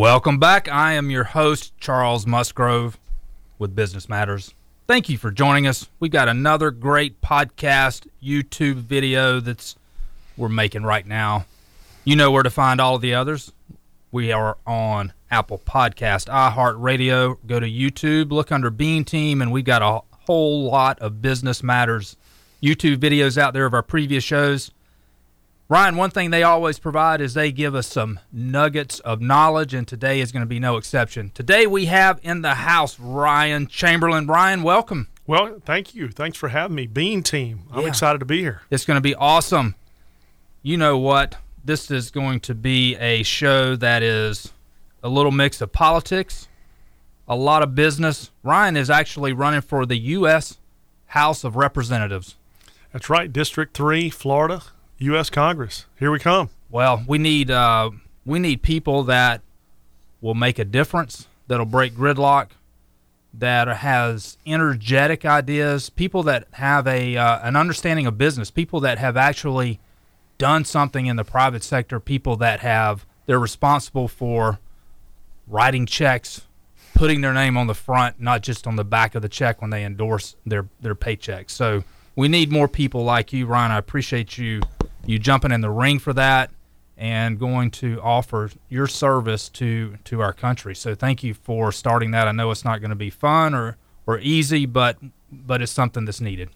Welcome back. I am your host, Charles Musgrove with Business Matters. Thank you for joining us. We've got another great podcast, YouTube video that's we're making right now. You know where to find all the others. We are on Apple Podcast, iHeartRadio. Go to YouTube, look under Bean Team, and we've got a whole lot of Business Matters YouTube videos out there of our previous shows. Ryan, one thing they always provide is they give us some nuggets of knowledge, and today is going to be no exception. Today we have in the house Ryan Chamberlain. Ryan, welcome. Well, thank you. Thanks for having me. Bean Team. I'm yeah. excited to be here. It's going to be awesome. You know what? This is going to be a show that is a little mix of politics, a lot of business. Ryan is actually running for the U.S. House of Representatives. That's right, District 3, Florida. U.S. Congress. Here we come. Well, we need uh, we need people that will make a difference, that'll break gridlock, that has energetic ideas, people that have a uh, an understanding of business, people that have actually done something in the private sector, people that have they're responsible for writing checks, putting their name on the front, not just on the back of the check when they endorse their their paychecks. So we need more people like you, Ryan. I appreciate you you jumping in the ring for that and going to offer your service to to our country. So thank you for starting that. I know it's not going to be fun or or easy, but but it's something that's needed.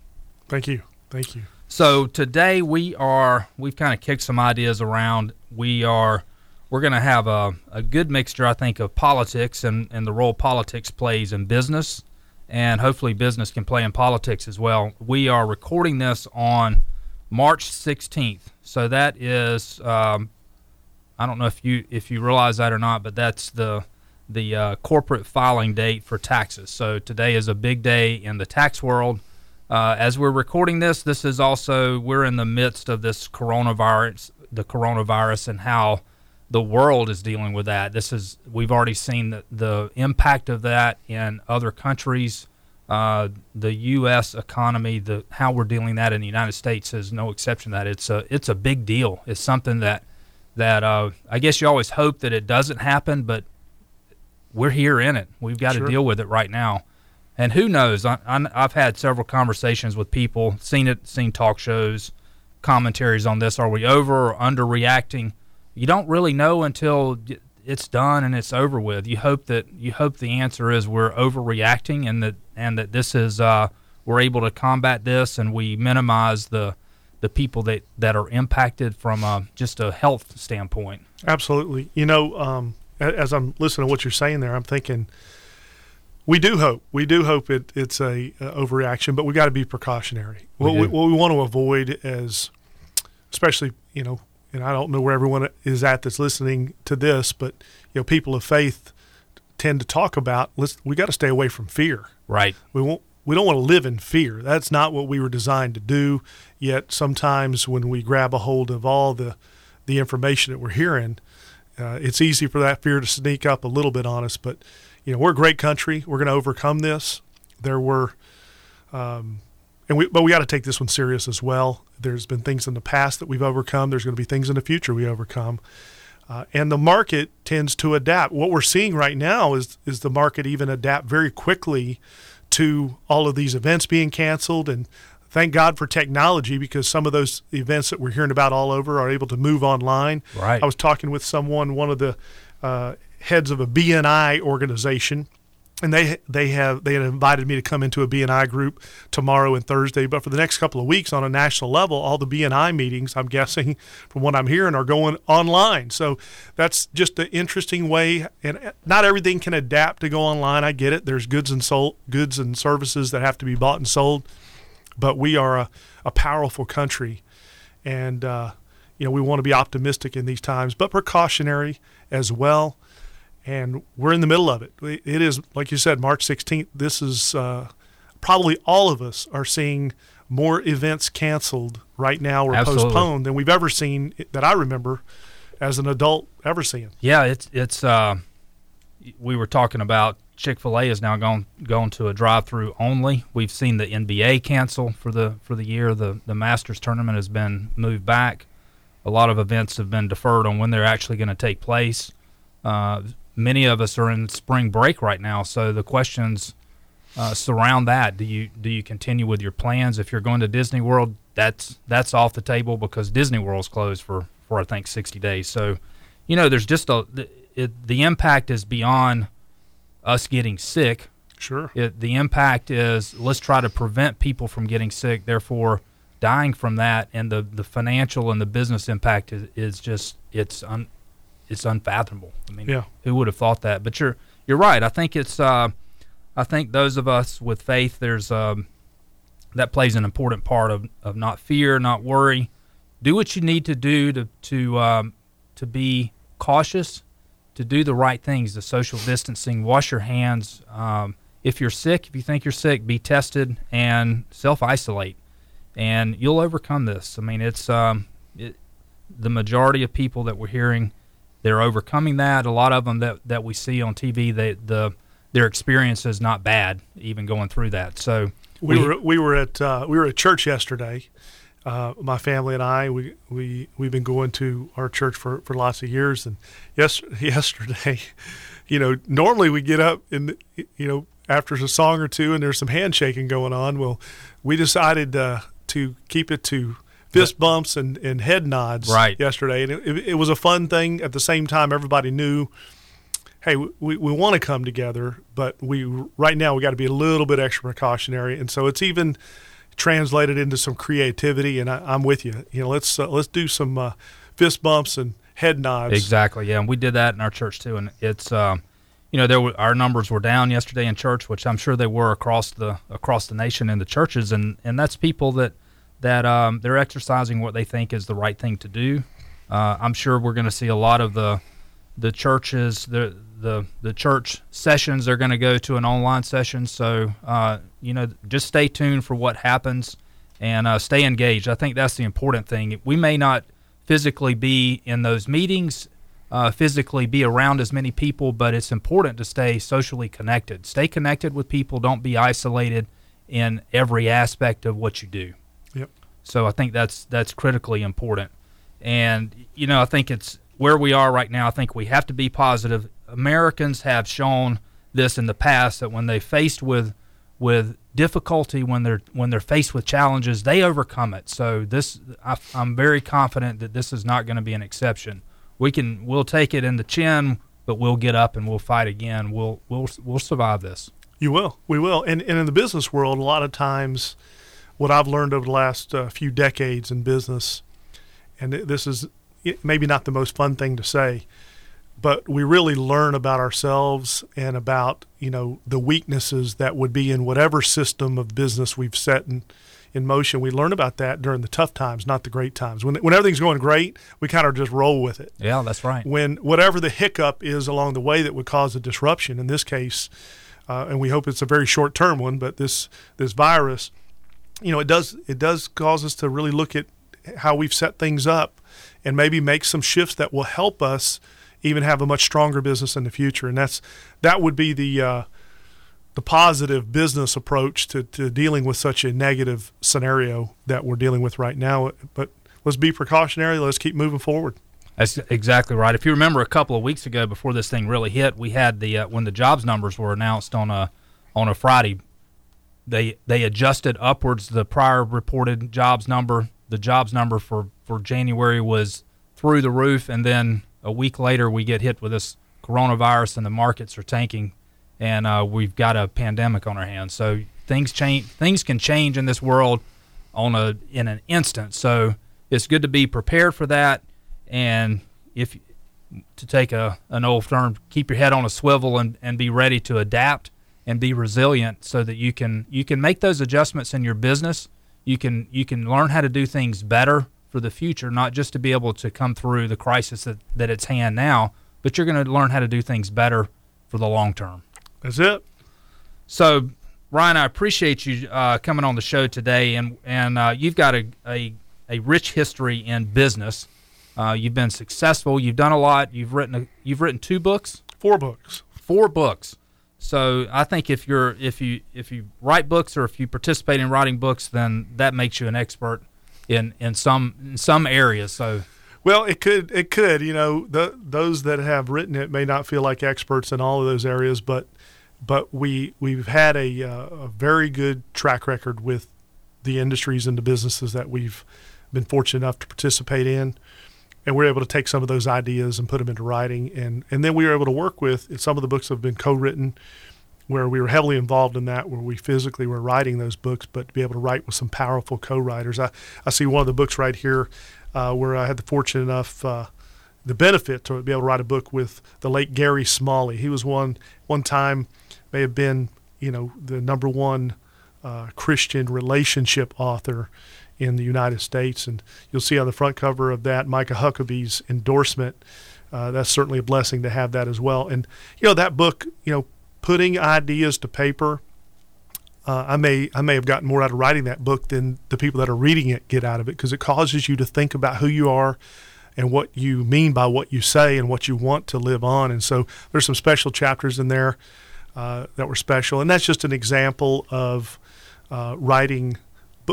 Thank you. Thank you. So today we are we've kind of kicked some ideas around. We are we're going to have a, a good mixture, I think, of politics and, and the role politics plays in business, and hopefully business can play in politics as well. We are recording this on March 16th. So that is, um, I don't know if you if you realize that or not, but that's the the uh, corporate filing date for taxes. So today is a big day in the tax world. Uh, as we're recording this, this is also we're in the midst of this coronavirus, the coronavirus, and how the world is dealing with that. This is we've already seen the, the impact of that in other countries uh, the U.S. economy, the how we're dealing that in the United States is no exception. To that it's a it's a big deal. It's something that that uh, I guess you always hope that it doesn't happen, but we're here in it. We've got sure. to deal with it right now. And who knows? I, have had several conversations with people, seen it, seen talk shows, commentaries on this. Are we over or underreacting? You don't really know until it's done and it's over with. You hope that you hope the answer is we're overreacting and that and that this is uh, we're able to combat this and we minimize the the people that, that are impacted from uh, just a health standpoint. Absolutely. You know, um, as I'm listening to what you're saying there, I'm thinking we do hope we do hope it, it's a, a overreaction, but we got to be precautionary. We what, we, what we want to avoid as especially you know and I don't know where everyone is at that's listening to this, but you know, people of faith tend to talk about let's we got to stay away from fear. Right. We won't we don't want to live in fear. That's not what we were designed to do. Yet sometimes when we grab a hold of all the the information that we're hearing, uh, it's easy for that fear to sneak up a little bit on us. But you know, we're a great country. We're going to overcome this. There were um, and we, but we got to take this one serious as well. There's been things in the past that we've overcome. There's going to be things in the future we overcome, uh, and the market tends to adapt. What we're seeing right now is is the market even adapt very quickly to all of these events being canceled. And thank God for technology because some of those events that we're hearing about all over are able to move online. Right. I was talking with someone, one of the uh, heads of a BNI organization and they they have they had invited me to come into a BNI group tomorrow and Thursday. But for the next couple of weeks on a national level, all the BNI meetings, I'm guessing from what I'm hearing, are going online. So that's just an interesting way. And not everything can adapt to go online. I get it. There's goods and sold goods and services that have to be bought and sold. But we are a, a powerful country, and uh, you know we want to be optimistic in these times, but precautionary as well and we're in the middle of it. It is, like you said, March 16th. This is uh, probably all of us are seeing more events canceled right now or Absolutely. postponed than we've ever seen that I remember as an adult ever seeing. Yeah, it's it's. Uh, we were talking about Chick Fil A is now going going to a drive through only. We've seen the NBA cancel for the for the year. The the Masters tournament has been moved back. A lot of events have been deferred on when they're actually going to take place. Uh, many of us are in spring break right now, so the questions uh, surround that. Do you do you continue with your plans? If you're going to Disney World, that's that's off the table because Disney World's closed for for I think 60 days. So, you know, there's just a the, it, the impact is beyond us getting sick. Sure. It, the impact is let's try to prevent people from getting sick. Therefore, dying from that, and the the financial and the business impact is, is just it's un, it's unfathomable. I mean, Yeah. who would have thought that? But you're you're right. I think it's uh, I think those of us with faith, there's um, that plays an important part of, of not fear, not worry. Do what you need to do to to um, to be cautious, to do the right things, the social distancing, wash your hands. Um, if you're sick, if you think you're sick, be tested and self isolate, and you'll overcome this. I mean, it's um, it, the majority of people that we're hearing, they're overcoming that. A lot of them that, that we see on TV, they, the their experience is not bad, even going through that. So We were we were at uh, we were at church yesterday. Uh, my family and I we we we've been going to our church for, for lots of years and yes yesterday, you know normally we get up and you know after a song or two and there's some handshaking going on. Well, we decided uh, to keep it to fist bumps and, and head nods Right. yesterday and it, it, it was a fun thing. At the same time, everybody knew hey, we, we want to come together, but we right now we got to be a little bit extra precautionary, and so it's even translated into some creativity. And I, I'm with you. You know, let's uh, let's do some uh, fist bumps and head nods. Exactly. Yeah, and we did that in our church too. And it's, um, you know, there were, our numbers were down yesterday in church, which I'm sure they were across the across the nation in the churches, and and that's people that that um, they're exercising what they think is the right thing to do. Uh, I'm sure we're going to see a lot of the the churches the the the church sessions are going to go to an online session. So uh, you know, just stay tuned for what happens and uh, stay engaged. I think that's the important thing. We may not physically be in those meetings, uh, physically be around as many people, but it's important to stay socially connected. Stay connected with people. Don't be isolated in every aspect of what you do. So I think that's that's critically important. And you know, I think it's where we are right now. I think we have to be positive. Americans have shown this in the past that when they faced with with difficulty, when they're when they're faced with challenges, they overcome it. So this, I, I'm very confident that this is not going to be an exception. We can we'll take it in the chin, but we'll get up and we'll fight again. We'll we'll we'll survive this. You will. We will. And, and in the business world, a lot of times, what I've learned over the last uh, few decades in business, and th- this is maybe not the most fun thing to say, but we really learn about ourselves and about you know the weaknesses that would be in whatever system of business we've set in, in motion. We learn about that during the tough times, not the great times. When when everything's going great, we kind of just roll with it Yeah, that's right. when whatever the hiccup is along the way that would cause a disruption in this case uh, and we hope it's a very short term one but this this virus you know it does it does cause us to really look at how we've set things up and maybe make some shifts that will help us even have a much stronger business in the future and that's that would be the uh, the positive business approach to, to dealing with such a negative scenario that we're dealing with right now but let's be precautionary let's keep moving forward That's exactly right. If you remember, a couple of weeks ago, before this thing really hit, we had the uh, when the jobs numbers were announced on a on a Friday. They they adjusted upwards the prior reported jobs number. The jobs number for for January was through the roof, and then a week later we get hit with this coronavirus, and the markets are tanking, and uh, we've got a pandemic on our hands. So things change. Things can change in this world on a in an instant. So it's good to be prepared for that and if to take a an old term, keep your head on a swivel and, and be ready to adapt and be resilient so that you can you can make those adjustments in your business. You can you can learn how to do things better for the future, not just to be able to come through the crisis that, that it's hand now, but you're going to learn how to do things better for the long term. that's it So, Ryan, I appreciate you uh, coming on the show today, and and uh, you've got a, a a rich history in business. Uh, you've been successful. You've done a lot. You've written a, you've written two books, four books four books. So I think if you're if you if you write books or if you participate in writing books, then that makes you an expert in in some in some areas. So Well, it could. It could. You know, the, those that have written it may not feel like experts in all of those areas, but but we we've had a, uh, a very good track record with the industries and the businesses that we've been fortunate enough to participate in, and we're able to take some of those ideas and put them into writing, and and then we were able to work with some of the books have been co-written, where we were heavily involved in that, where we physically were writing those books, but to be able to write with some powerful co-writers. I I see one of the books right here, uh, where I had the fortune enough. Uh, the benefit to be able to write a book with the late Gary Smalley. He was one one time may have been you know the number one uh, Christian relationship author in the United States. And you'll see on the front cover of that Mike Huckabee's endorsement. Uh, that's certainly a blessing to have that as well. And you know that book, you know, putting ideas to paper. Uh, I may I may have gotten more out of writing that book than the people that are reading it get out of it because it causes you to think about who you are and what you mean by what you say and what you want to live on. And so there's some special chapters in there uh, that were special, and that's just an example of uh, writing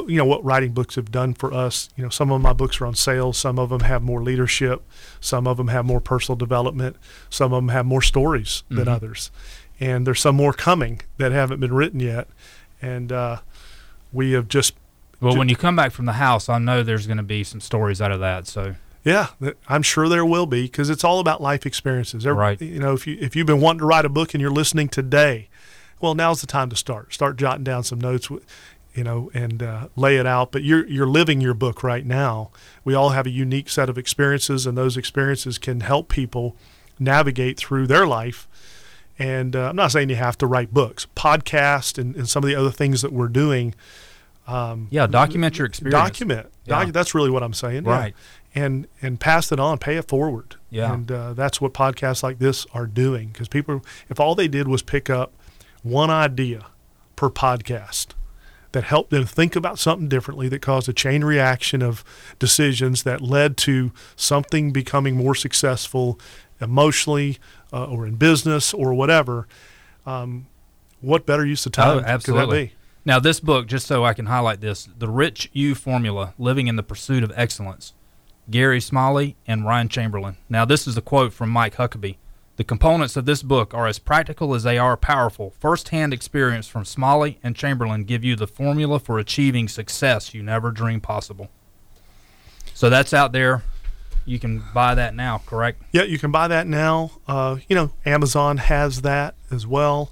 you know what writing books have done for us you know some of my books are on sales some of them have more leadership some of them have more personal development some of them have more stories than mm-hmm. others. And there's some more coming that haven't been written yet. And uh, we have just well ju- when you come back from the house i know there's going to be some stories out of that so. Yeah i'm sure there will be because it's all about life experiences. Every, right. you know if you if you've been wanting to write a book and you're listening today well now's the time to start. Start jotting down some notes you know, and uh, lay it out. But you're you're living your book right now. We all have a unique set of experiences, and those experiences can help people navigate through their life. And uh, I'm not saying you have to write books, podcast, and, and some of the other things that we're doing. Um, yeah, document your experience. Document. Yeah. Docu- that's really what I'm saying. Right. Yeah. And and pass it on, pay it forward. Yeah. And uh, that's what podcasts like this are doing. Because people, if all they did was pick up one idea per podcast, that helped them think about something differently, that caused a chain reaction of decisions that led to something becoming more successful emotionally uh, or in business or whatever. Um, what better use of time oh, absolutely. could that be? Now, this book, just so I can highlight this, The Rich You Formula Living in the Pursuit of Excellence, Gary Smalley and Ryan Chamberlain. Now, this is a quote from Mike Huckabee. The components of this book are as practical as they are powerful. First hand experience from Smalley and Chamberlain give you the formula for achieving success you never dreamed possible. So that's out there. You can buy that now, correct? Yeah, you can buy that now. Uh, you know, Amazon has that as well.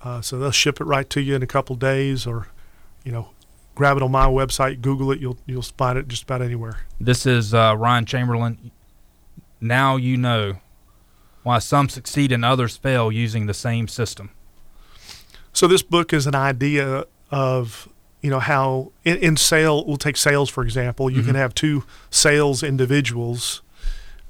Uh, so they'll ship it right to you in a couple days, or you know, grab it on my website, Google it. You'll you'll find it just about anywhere. This is uh, Ryan Chamberlain. Now you know why some succeed and others fail using the same system. So this book is an idea of you know how in, in sale we'll take sales for example you mm-hmm. can have two sales individuals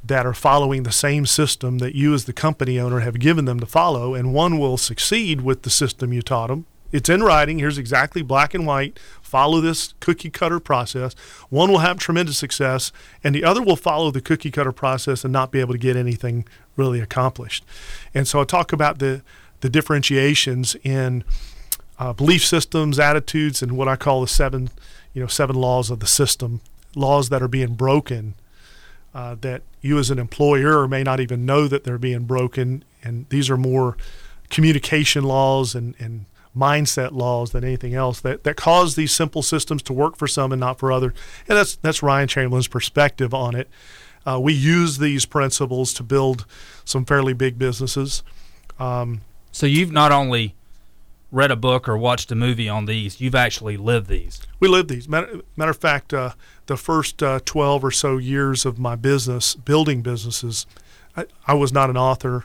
that are following the same system that you as the company owner have given them to follow and one will succeed with the system you taught them it's in writing here's exactly black and white follow this cookie cutter process. One will have tremendous success, and the other will follow the cookie cutter process and not be able to get anything really accomplished. And so I talk about the the differentiations in uh, belief systems, attitudes, and what I call the seven, you know, seven laws of the system, laws that are being broken. Uh, that you as an employer may not even know that they're being broken, and these are more communication laws and, and mindset laws than anything else that, that cause these simple systems to work for some and not for others. And that's that's Ryan Chamberlain's perspective on it. Uh, we use these principles to build some fairly big businesses. Um, so you've not only read a book or watched a movie on these, you've actually lived these. We lived these. Matter, matter of fact, uh, the first uh, 12 or so years of my business, building businesses, I, I was not an author,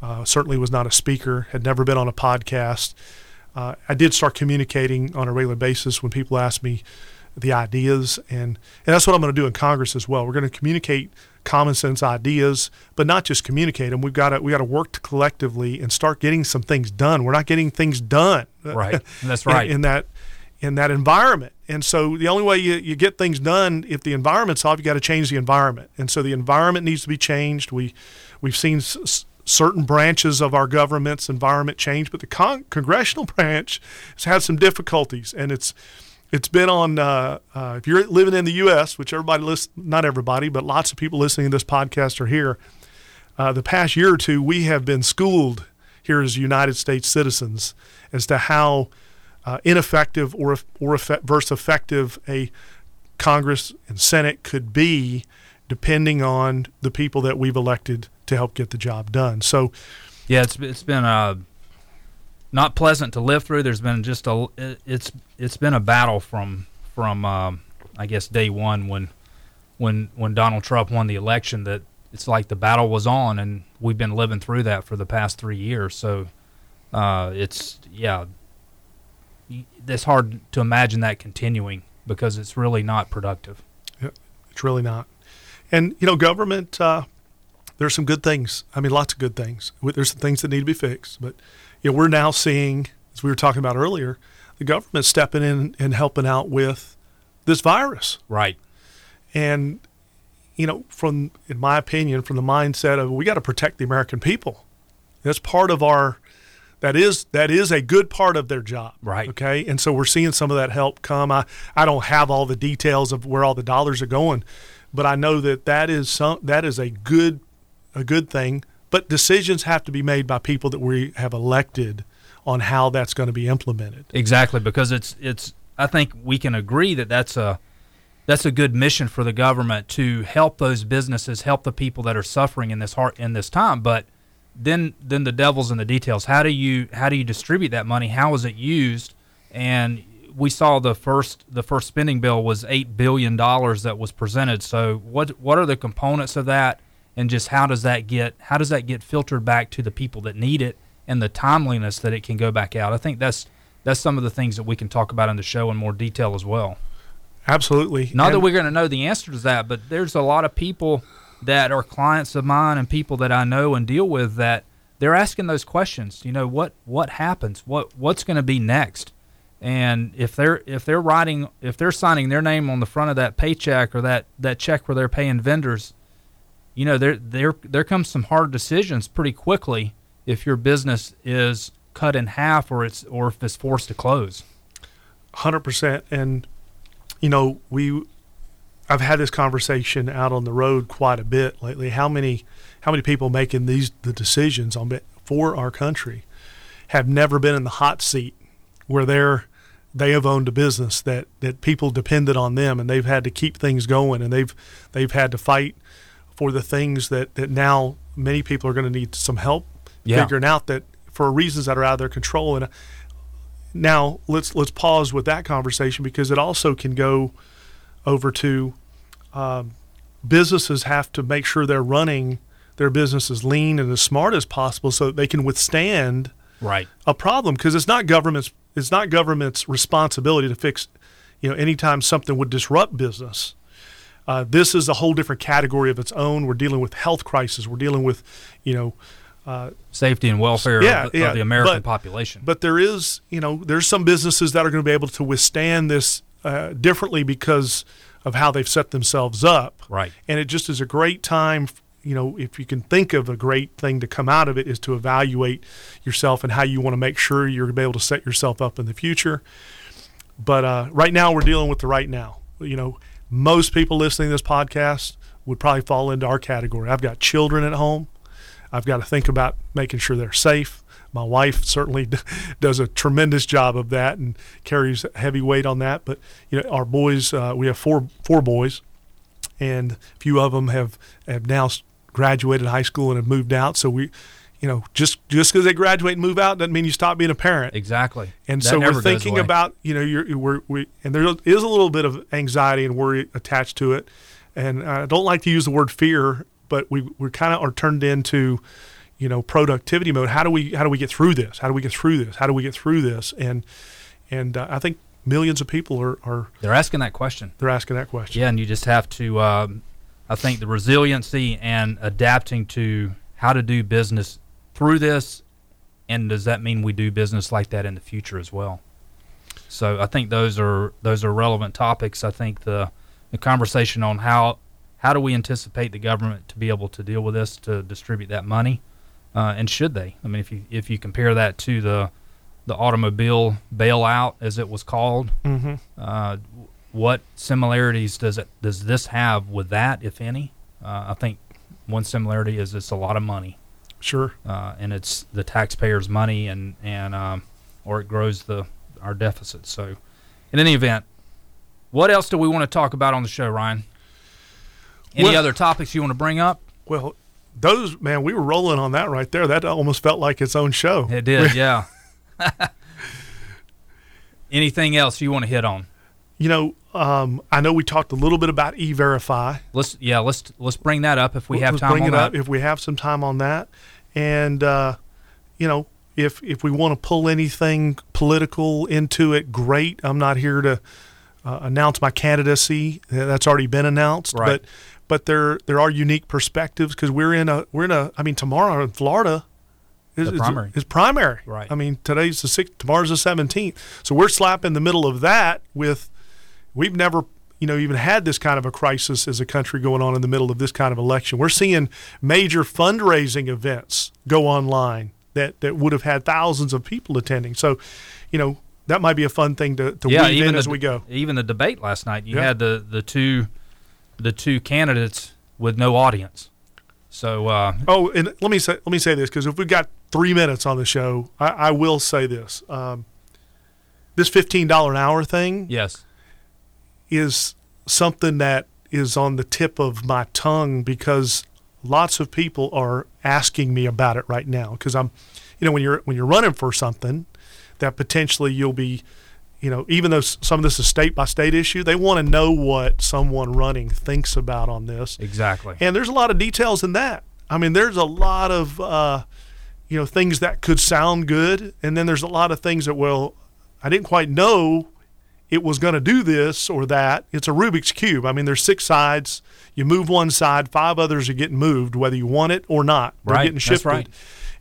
uh, certainly was not a speaker, had never been on a podcast uh, I did start communicating on a regular basis when people ask me the ideas, and, and that's what I'm going to do in Congress as well. We're going to communicate common sense ideas, but not just communicate them. We've got to we got to work collectively and start getting some things done. We're not getting things done. Right, that's right. in, in that in that environment. And so the only way you, you get things done if the environment's off, you got to change the environment. And so the environment needs to be changed. We we've seen s- certain branches of our government's environment change, but the con- congressional branch has had some difficulties, and it's it's been on. Uh, uh, if you're living in the U.S., which everybody listen, not everybody, but lots of people listening to this podcast are here. Uh, the past year or two, we have been schooled here as United States citizens as to how uh, ineffective or or effect, versus effective a Congress and Senate could be, depending on the people that we've elected to help get the job done. So, yeah, it's it's been uh, not pleasant to live through. There's been just a it's it's been a battle from from um, I guess day one when when when Donald Trump won the election that it's like the battle was on and we've been living through that for the past three years. So uh, it's yeah, it's hard to imagine that continuing because it's really not productive. Yeah, it's really not. And you know, government. Uh, there's some good things. I mean, lots of good things. There's some things that need to be fixed, but you know, we're now seeing, as we were talking about earlier, the government stepping in and helping out with this virus. Right. And, you know, from, in my opinion, from the mindset of we got to protect the American people. That's part of our, that is that is a good part of their job. Right. Okay. And so we're seeing some of that help come. I, I don't have all the details of where all the dollars are going, but I know that that is some that is a good a good thing but decisions have to be made by people that we have elected on how that's going to be implemented. Exactly, because it's it's. I think we can agree that that's a that's a good mission for the government to help those businesses, help the people that are suffering in this heart in this time. But then then the devil's in the details. How do you how do you distribute that money? How is it used? And we saw the first the first spending bill was eight billion dollars that was presented. So what what are the components of that? And just how does that get how does that get filtered back to the people that need it and the timeliness that it can go back out. I think that's that's some of the things that we can talk about in the show in more detail as well. Absolutely. Not and that we're going to know the answer to that, but there's a lot of people that are clients of mine and people that I know and deal with that they're asking those questions. You know, what what happens? What what's going to be next? And if they're if they're writing if they're signing their name on the front of that paycheck or that that check where they're paying vendors, you know, there there there comes some hard decisions pretty quickly if your business is cut in half or it's or if it's forced to close. Hundred percent, and you know we, I've had this conversation out on the road quite a bit lately. How many how many people making these the decisions on for our country have never been in the hot seat where they're they have owned a business that that people depended on them and they've had to keep things going and they've they've had to fight for the things that, that now many people are going to need some help yeah. figuring out that for reasons that are out of their control. And uh, now let's let's pause with that conversation because it also can go over to um, businesses have to make sure they're running their business as lean and as smart as possible so that they can withstand right a problem because it's not government's it's not government's responsibility to fix you know anytime something would disrupt business uh, this is a whole different category of its own. We're dealing with health crisis. We're dealing with, you know, uh, safety and welfare yeah, of, yeah, of, the American but, population. But there is, you know, there's some businesses that are going to be able to withstand this uh, differently because of how they've set themselves up. Right. And it just is a great time. You know, if you can think of a great thing to come out of it, is to evaluate yourself and how you want to make sure you're going to be able to set yourself up in the future. But uh, right now, we're dealing with the right now. You know, most people listening to this podcast would probably fall into our category. I've got children at home. I've got to think about making sure they're safe. My wife certainly does a tremendous job of that and carries heavy weight on that. But you know, our boys, uh, we have four four boys, and a few of them have have now graduated high school and have moved out. So we, you know, just just because they graduate and move out doesn't mean you stop being a parent. Exactly. And that so we're thinking about, you know, you're we're, we and there is a little bit of anxiety and worry attached to it. And I don't like to use the word fear, but we we kind of are turned into, you know, productivity mode. How do we how do we get through this? How do we get through this? How do we get through this? And and uh, I think millions of people are, are they're asking that question. They're asking that question. Yeah, and you just have to. Um, I think the resiliency and adapting to how to do business through this, and does that mean we do business like that in the future as well? So I think those are those are relevant topics. I think the the conversation on how how do we anticipate the government to be able to deal with this to distribute that money, uh, and should they? I mean, if you if you compare that to the the automobile bailout, as it was called. Mm-hmm. Uh, what similarities does it does this have with that, if any? Uh, I think one similarity is it's a lot of money, Sure. uh, and it's the taxpayers' money, and and um, or it grows the our deficit. So, in any event, what else do we want to talk about on the show, Ryan? Any Well- other topics you want to bring up? Well, those man, we were rolling on that right there. That almost felt like its own show. It did, yeah. Anything else you want to hit on? You know, um, I know we talked a little bit about e-verify. Let's yeah, let's let's bring that up if we have Let's time bring on it that. up if we have some time on that, and uh, you know, if if we want to pull anything political into it, great. I'm not here to uh, announce my candidacy. That's already been announced, Right. but but there there are unique perspectives because we're in a we're in a. I mean, tomorrow in Florida. Is, The is- primary. is primary. Right. I mean, today's the sixth. Tomorrow's the seventeenth. So we're slap in the middle of that with we've never you know even had this kind of a crisis as a country going on in the middle of this kind of election. We're seeing major fundraising events go online that that would have had thousands of people attending. So you know that might be a fun thing to, to yeah, weave even the, as we go. Even the debate last night, you Yeah. had the the two the two candidates with no audience. So uh, oh and let me say let me say this because if we've got three minutes on the show i, I will say this. Um, this $15 an hour thing yes, is something that is on the tip of my tongue because lots of people are asking me about it right now. Because I'm you know when you're when you're running for something that potentially you'll be you know even though some of this is state by state issue they want to know what someone running thinks about on this. Exactly. and there's a lot of details in that. I mean there's a lot of uh, you know things that could sound good and then there's a lot of things that well I didn't quite know it was going to do this or that. It's a Rubik's cube. I mean, there's six sides. You move one side, five others are getting moved, whether you want it or not. They're Right, getting that's right.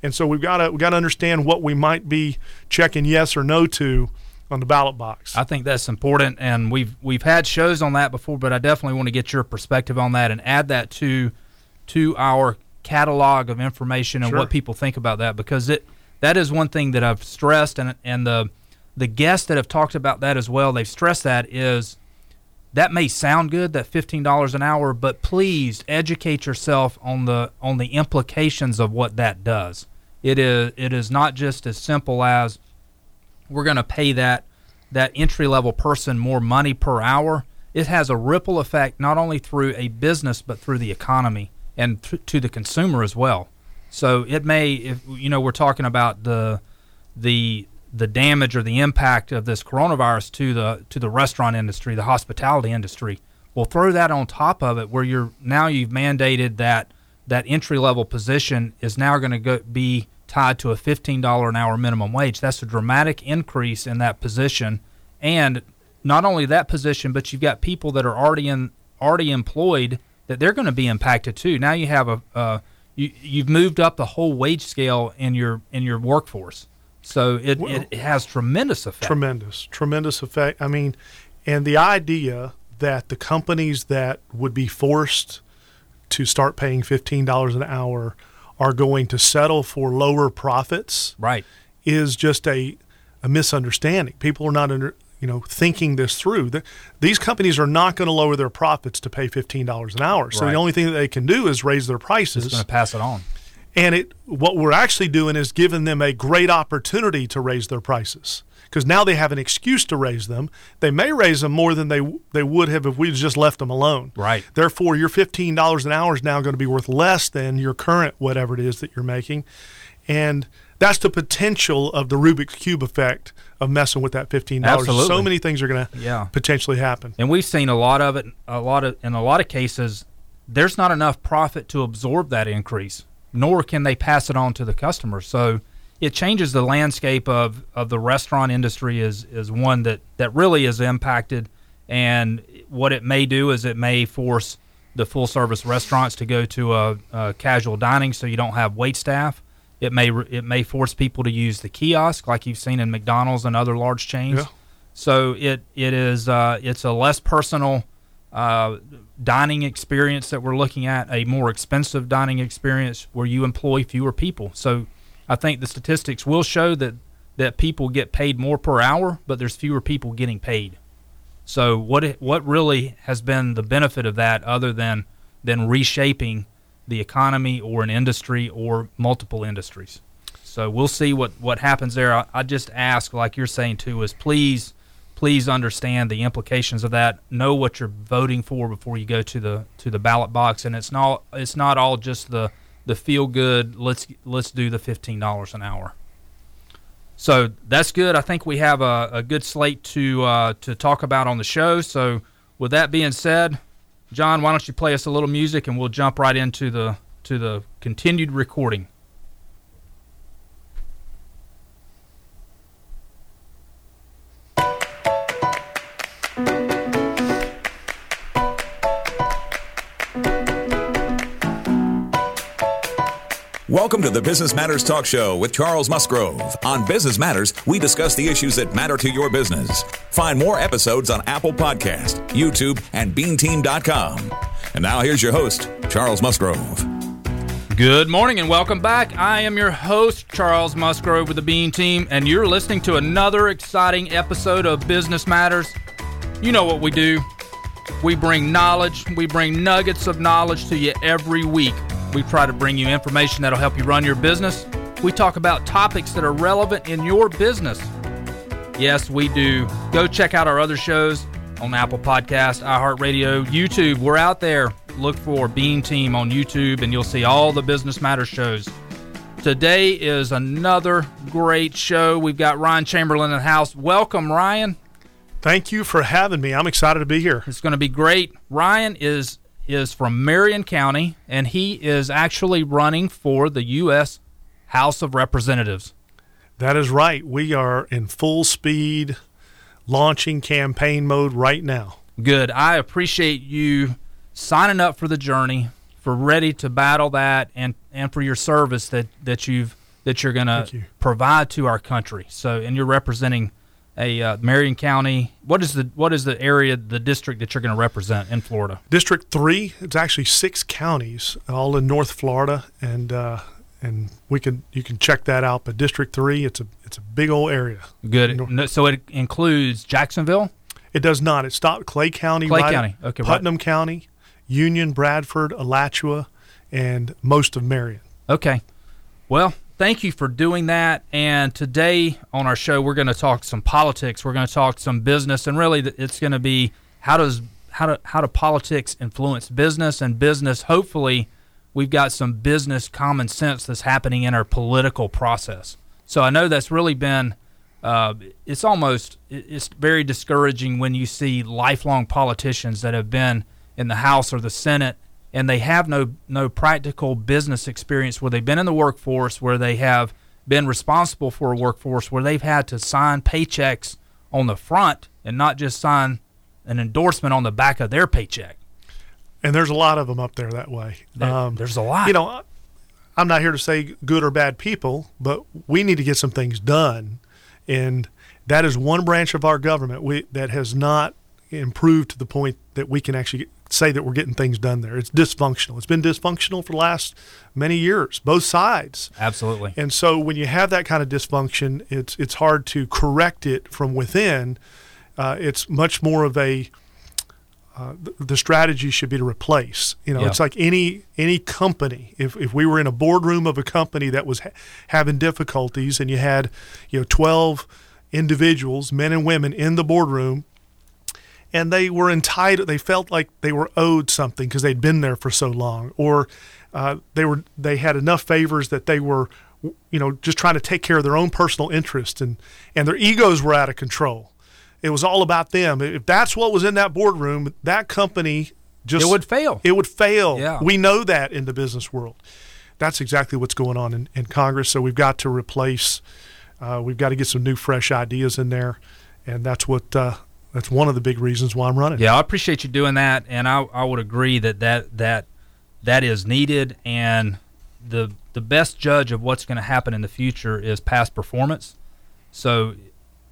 And so we've got to we got to understand what we might be checking yes or no to on the ballot box. I think that's important, and we've we've had shows on that before, but I definitely want to get your perspective on that and add that to to our catalog of information and Sure. what people think about that because it that is one thing that I've stressed, and and the the guests that have talked about that as well, they've stressed that is that may sound good that fifteen dollars an hour, but please educate yourself on the on the implications of what that does. It is it is not just as simple as we're going to pay that that entry level person more money per hour. It has a ripple effect not only through a business but through the economy and th- to the consumer as well. So it may, if you know, we're talking about the the the damage or the impact of this coronavirus to the to the restaurant industry, the hospitality industry. Well, throw that on top of it, where you're now you've mandated that that entry level position is now going to be tied to a fifteen dollar an hour minimum wage. That's a dramatic increase in that position, and not only that position, but you've got people that are already in already employed that they're going to be impacted too. Now you have a uh, you you've moved up the whole wage scale in your in your workforce, so it, Well- it, it has tremendous effect. tremendous, tremendous effect. I mean, and the idea that the companies that would be forced to start paying fifteen dollars an hour are going to settle for lower profits right. is just a a misunderstanding. People are not under you know thinking this through. The, these companies are not going to lower their profits to pay fifteen dollars an hour. So Right. the only thing that they can do is raise their prices. going to pass it on. And it what we're actually doing is giving them a great opportunity to raise their prices because now they have an excuse to raise them. They may raise them more than they they would have if we just left them alone. Right. Therefore, your fifteen dollars an hour is now going to be worth less than your current whatever it is that you're making, and that's the potential of the Rubik's cube effect of messing with that fifteen dollars. So many things are going to Yeah. potentially happen. and we've seen a lot of it a lot of in a lot of cases there's not enough profit to absorb that increase nor can they pass it on to the customer. So it changes the landscape of, of the restaurant industry is is one that, that really is impacted. And what it may do is it may force the full service restaurants to go to a, a casual dining so you don't have wait staff. It may it may force people to use the kiosk like you've seen in McDonald's and other large chains. Yeah. so it it is uh, it's a less personal uh, dining experience that we're looking at, a more expensive dining experience where you employ fewer people. So I think the statistics will show that that people get paid more per hour, but there's fewer people getting paid. So what what really has been the benefit of that other than than reshaping the economy or an industry or multiple industries? So we'll see what what happens there. I, I just ask, like you're saying too, is please please understand the implications of that. Know what you're voting for before you go to the to the ballot box, and it's not it's not all just the the feel good. Let's let's do the fifteen dollars an hour. So that's good. I think we have a, a good slate to uh, to talk about on the show. So with that being said, John, why don't you play us a little music and we'll jump right into the to the continued recording. Welcome to the Business Matters Talk Show with Charles Musgrove. On Business Matters, we discuss the issues that matter to your business. Find more episodes on Apple Podcast, YouTube, and BeanTeam.com. And now here's your host, Charles Musgrove. Good morning and welcome back. I am your host, Charles Musgrove with the Bean Team, and you're listening to another exciting episode of Business Matters. You know what we do. We bring knowledge, we bring nuggets of knowledge to you every week. We try to bring you information that'll help you run your business. We talk about topics that are relevant in your business. Yes, we do. Go check out our other shows on Apple Podcast, iHeartRadio, YouTube. We're out there. Look for Bean Team on YouTube and you'll see all the Business Matters shows. Today is another great show. We've got Ryan Chamberlain in the house. Welcome, Ryan. Thank you for having me. I'm excited to be here. It's going to be great. Ryan is is from Marion County, and he is actually running for the U.S. House of Representatives. That is right. We are in full speed launching campaign mode right now. Good. I appreciate you signing up for the journey, for ready to battle that, and and for your service that that you've that you're going to you. provide to our country. So, and you're representing a uh, Marion County. What is the what is the area, the district that you're going to represent in Florida? District three. It's actually six counties, all in North Florida, and uh, and we can you can check that out. But District three, it's a it's a big old area. Good. so it includes Jacksonville. It does not. It stopped Clay County, Clay right, County, okay, Putnam right. County, Union, Bradford, Alachua, and most of Marion. Okay. Well, thank you for doing that. And today on our show, we're going to talk some politics. We're going to talk some business, and really, it's going to be how does how do how do politics influence business and business. Hopefully, we've got some business common sense that's happening in our political process. So I know that's really been. Uh, it's almost it's very discouraging when you see lifelong politicians that have been in the House or the Senate and they have no no practical business experience where they've been in the workforce, where they have been responsible for a workforce, where they've had to sign paychecks on the front and not just sign an endorsement on the back of their paycheck. And there's a lot of them up there that way. There, um, there's a lot. You know, I'm not here to say good or bad people, but we need to get some things done, and that is one branch of our government we, that has not improved to the point that we can actually say that we're getting things done there. It's dysfunctional. It's been dysfunctional for the last many years, both sides. Absolutely. And so when you have that kind of dysfunction, it's it's hard to correct it from within. Uh, it's much more of a uh, the, the, strategy should be to replace. You know, yeah. it's like any any company. If if we were in a boardroom of a company that was ha- having difficulties, and you had, you know, twelve individuals, men and women, in the boardroom and they were entitled. They felt like they were owed something because they'd been there for so long, or uh, they were they had enough favors that they were, you know, just trying to take care of their own personal interests, and and their egos were out of control. It was all about them. If that's what was in that boardroom, that company just it would fail. It would fail. Yeah. We know that in the business world. That's exactly what's going on in, in Congress. So we've got to replace. Uh, we've got to get some new, fresh ideas in there, and that's what uh, that's one of the big reasons why I'm running. Yeah, I appreciate you doing that, and I, I would agree that, that that that is needed. And the the best judge of what's going to happen in the future is past performance. So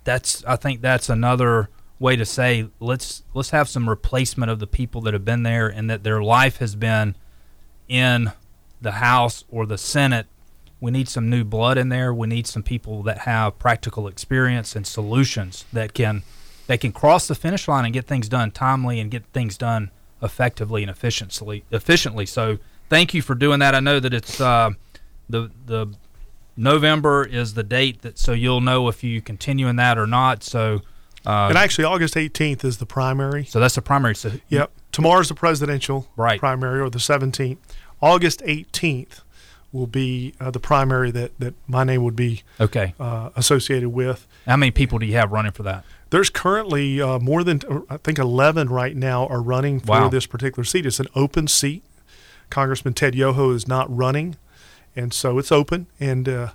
that's I think that's another way to say let's let's have some replacement of the people that have been there and that their life has been in the House or the Senate we need some new blood in there. We need some people that have practical experience and solutions that can they can cross the finish line and get things done timely and get things done effectively and efficiently. Efficiently. So thank you for doing that. I know that it's uh, the the November is the date that so you'll know if you continue in that or not. So. Uh, and actually, August 18th is the primary. So that's the primary. So yep. Tomorrow's the presidential right. primary, or the 17th. August 18th will be uh, the primary that, that my name would be okay uh, associated with. How many people do you have running for that? There's currently uh, more than I think 11 right now are running for wow. this particular seat. It's an open seat. Congressman Ted Yoho is not running, and so it's open. And uh,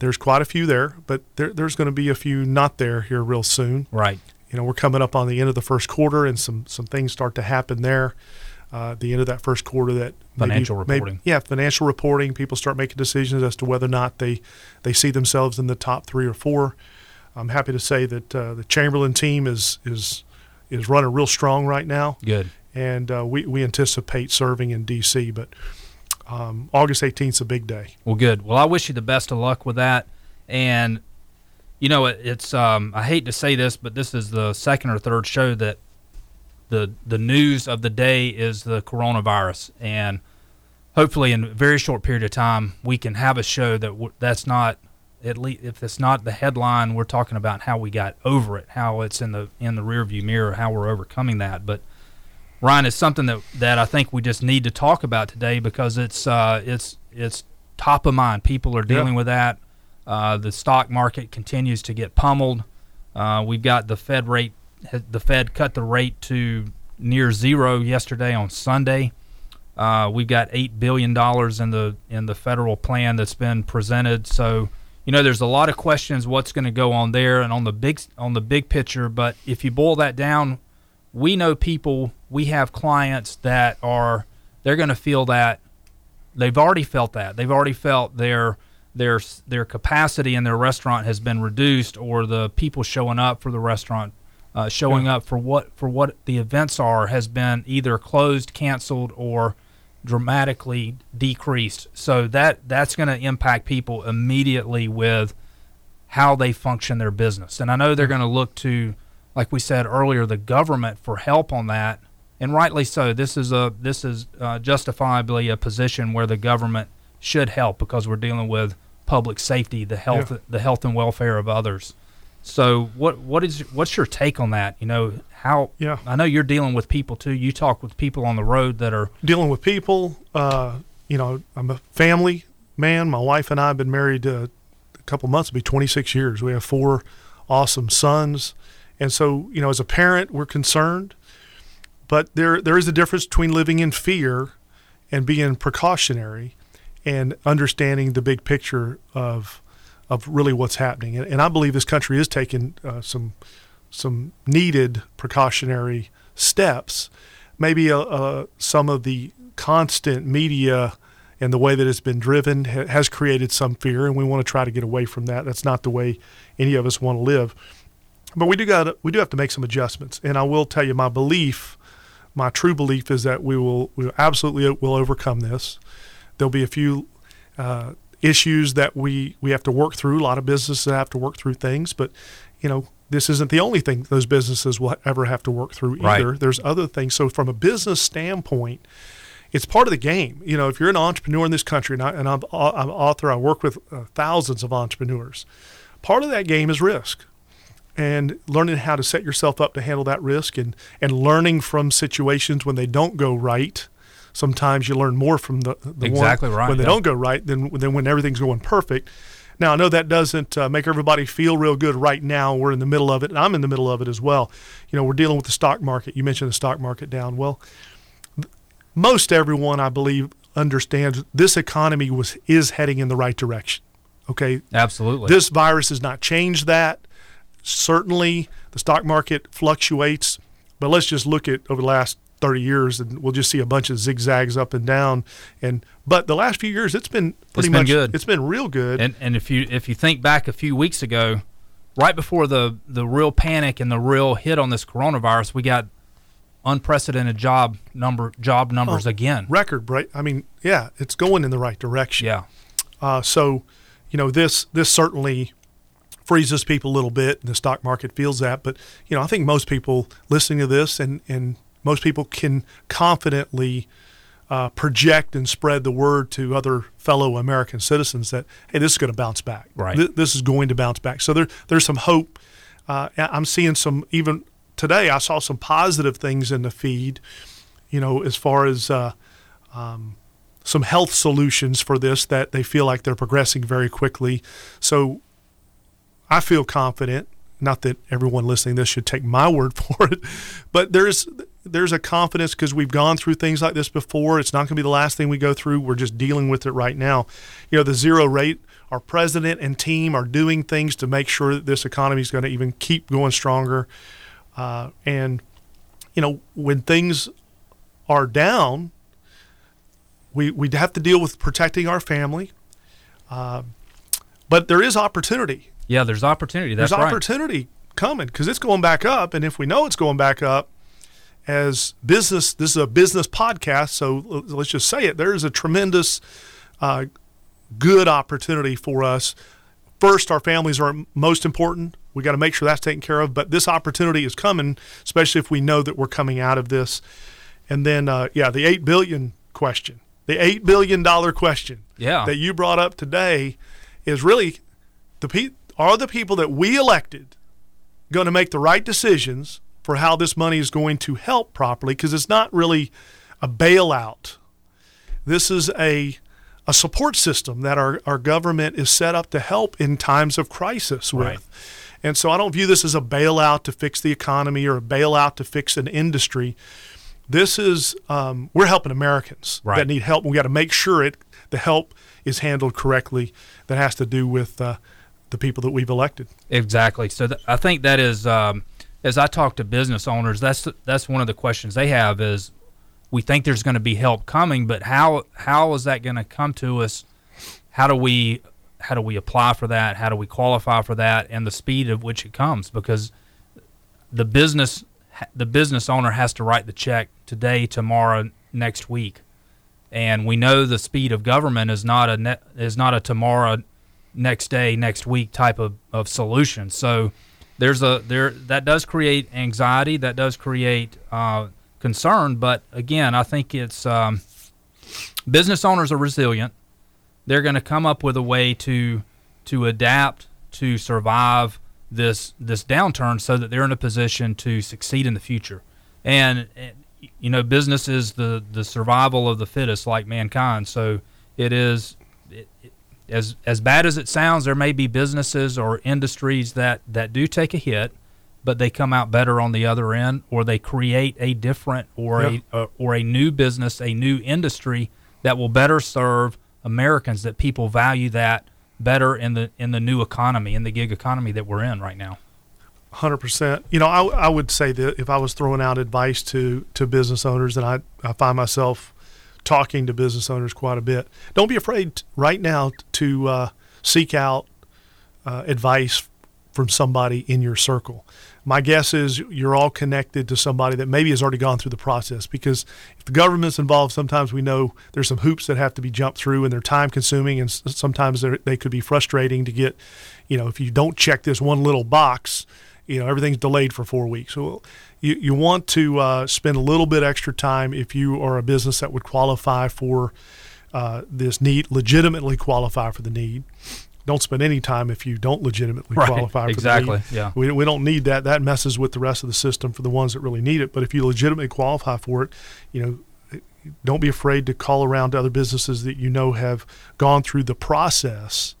there's quite a few there, but there, there's going to be a few not there here real soon. Right. You know, we're coming up on the end of the first quarter, and some some things start to happen there. Uh, the end of that first quarter, that financial maybe, reporting, maybe, yeah, financial reporting. People start making decisions as to whether or not they they see themselves in the top three or four. I'm happy to say that uh, the Chamberlain team is is is running real strong right now. Good. And uh, we we anticipate serving in D.C. But um, August 18th is a big day. Well, good. Well, I wish you the best of luck with that. And you know, it, it's um, I hate to say this, but this is the second or third show that the the news of the day is the coronavirus, and hopefully, in a very short period of time, we can have a show that w- that's not at least if it's not the headline, we're talking about how we got over it, how it's in the in the rearview mirror, how we're overcoming that. But Ryan, it's something that that I think we just need to talk about today because it's uh, it's it's top of mind. People are dealing Yeah. with that. Uh, the stock market continues to get pummeled. Uh, we've got the Fed rate. The Fed cut the rate to near zero yesterday on Sunday. Uh, we've got eight billion dollars in the in the federal plan that's been presented. So, you know, there's a lot of questions what's going to go on there and on the big on the big picture. But if you boil that down, we know people. We have clients that are they're going to feel that they've already felt that they've already felt their their their capacity in their restaurant has been reduced, or the people showing up for the restaurant, uh, showing up for what for what the events are, has been either closed, canceled, or dramatically decreased. So that that's going to impact people immediately with how they function their business. And I know they're going to look to, like we said earlier, the government for help on that, and rightly so. This is a this is uh, justifiably a position where the government should help because we're dealing with public safety, the health Yeah. the health and welfare of others. So what what is what's your take on that? You know how Yeah. I know you're dealing with people too. You talk with people on the road that are dealing with people. Uh, you know, I'm a family man. My wife and I have been married uh, a couple months. It'll be 26 years. We have four awesome sons, and so you know, as a parent, we're concerned. But there there is a difference between living in fear and being precautionary, and understanding the big picture of of really what's happening. And, and I believe this country is taking uh, some some needed precautionary steps. Maybe uh, uh, some of the constant media and the way that it's been driven ha- has created some fear, and we want to try to get away from that. That's not the way any of us want to live. But we do got we do have to make some adjustments. And I will tell you, my belief, my true belief, is that we will we absolutely will overcome this. There'll be a few uh, issues that we we have to work through. A lot of businesses have to work through things, but you know this isn't the only thing those businesses will ever have to work through Right. either. There's other things. So from a business standpoint, it's part of the game. You know, if you're an entrepreneur in this country, and, I, and I'm, I'm an author, I work with uh, thousands of entrepreneurs. Part of that game is risk and learning how to set yourself up to handle that risk and, and learning from situations when they don't go right. Sometimes you learn more from the, the Exactly one right, when they yeah. don't go right than, than when everything's going perfect. Now, I know that doesn't uh, make everybody feel real good right now. We're in the middle of it, and I'm in the middle of it as well. You know, we're dealing with the stock market. You mentioned the stock market down. Well, th- most everyone, I believe, understands this economy was is heading in the right direction. Okay, absolutely this virus has not changed that. Certainly, the stock market fluctuates, but let's just look at over the last 30 years, and we'll just see a bunch of zigzags up and down. And but the last few years, it's been pretty been much good. It's been real good. And and if you if you think back a few weeks ago, right before the the real panic and the real hit on this coronavirus, we got unprecedented job number job numbers Oh, again. record break. I mean, yeah, it's going in the right direction. Yeah. Uh, so, you know, this this certainly freezes people a little bit, and the stock market feels that. But you know, I think most people listening to this, and and most people can confidently uh, project and spread the word to other fellow American citizens that hey, this is going to bounce back. Right. Th- this is going to bounce back. So there there's some hope. Uh, I'm seeing some even today. I saw some positive things in the feed. You know, as far as uh, um, some health solutions for this that they feel like they're progressing very quickly. So I feel confident. Not that everyone listening to this should take my word for it, but there's there's a confidence because we've gone through things like this before. It's not going to be the last thing we go through. We're just dealing with it right now. You know, the zero rate. Our president and team are doing things to make sure that this economy is going to even keep going stronger. Uh, and you know, when things are down, we we have to deal with protecting our family. Uh, but there is opportunity. Yeah, there's opportunity. That's There's right. opportunity coming because it's going back up, and if we know it's going back up, as business, this is a business podcast, so let's just say it. There is a tremendous, uh, good opportunity for us. First, our families are most important. We got to make sure that's taken care of. But this opportunity is coming, especially if we know that we're coming out of this. And then, uh, yeah, the eight billion question, the eight billion dollar question Yeah. that you brought up today, is really the pe- are the people that we elected going to make the right decisions for how this money is going to help properly because it's not really a bailout. This is a a support system that our, our government is set up to help in times of crisis with. Right. And so I don't view this as a bailout to fix the economy or a bailout to fix an industry. This is um, we're helping Americans Right. that need help. We got to make sure it the help is handled correctly. That has to do with uh, the people that we've elected. Exactly. So th- I think that is, um, as I talk to business owners, that's that's one of the questions they have is, we think there's going to be help coming, but how how is that going to come to us? How do we how do we apply for that? How do we qualify for that? And the speed of which it comes because the business the business owner has to write the check today, tomorrow, next week, and we know the speed of government is not a ne- is not a tomorrow, next day, next week type of, of solution. So there's a there that does create anxiety, that does create uh, concern. But again, I think it's um, business owners are resilient. They're going to come up with a way to to adapt to survive this this downturn so that they're in a position to succeed in the future. And, you know, business is the the survival of the fittest, like mankind. So it is. As as bad as it sounds, there may be businesses or industries that, that do take a hit, but they come out better on the other end, or they create a different or Yeah. a uh, or a new business, a new industry that will better serve Americans. That people value that better in the in the new economy, in the gig economy that we're in right now. Hundred percent. You know, I, I would say that if I was throwing out advice to to business owners, and I I find myself talking to business owners quite a bit. Don't be afraid right now to uh, seek out uh, advice from somebody in your circle. My guess is you're all connected to somebody that maybe has already gone through the process because if the government's involved, sometimes we know there's some hoops that have to be jumped through and they're time consuming and sometimes they could be frustrating to get, you know, if you don't check this one little box, you know, everything's delayed for four weeks. So you, you want to uh, spend a little bit extra time if you are a business that would qualify for uh, this need, legitimately qualify for the need. Don't spend any time if you don't legitimately Right, qualify for exactly, the need. yeah. We, we don't need that. That messes with the rest of the system for the ones that really need it. But if you legitimately qualify for it, you know, don't be afraid to call around to other businesses that you know have gone through the process.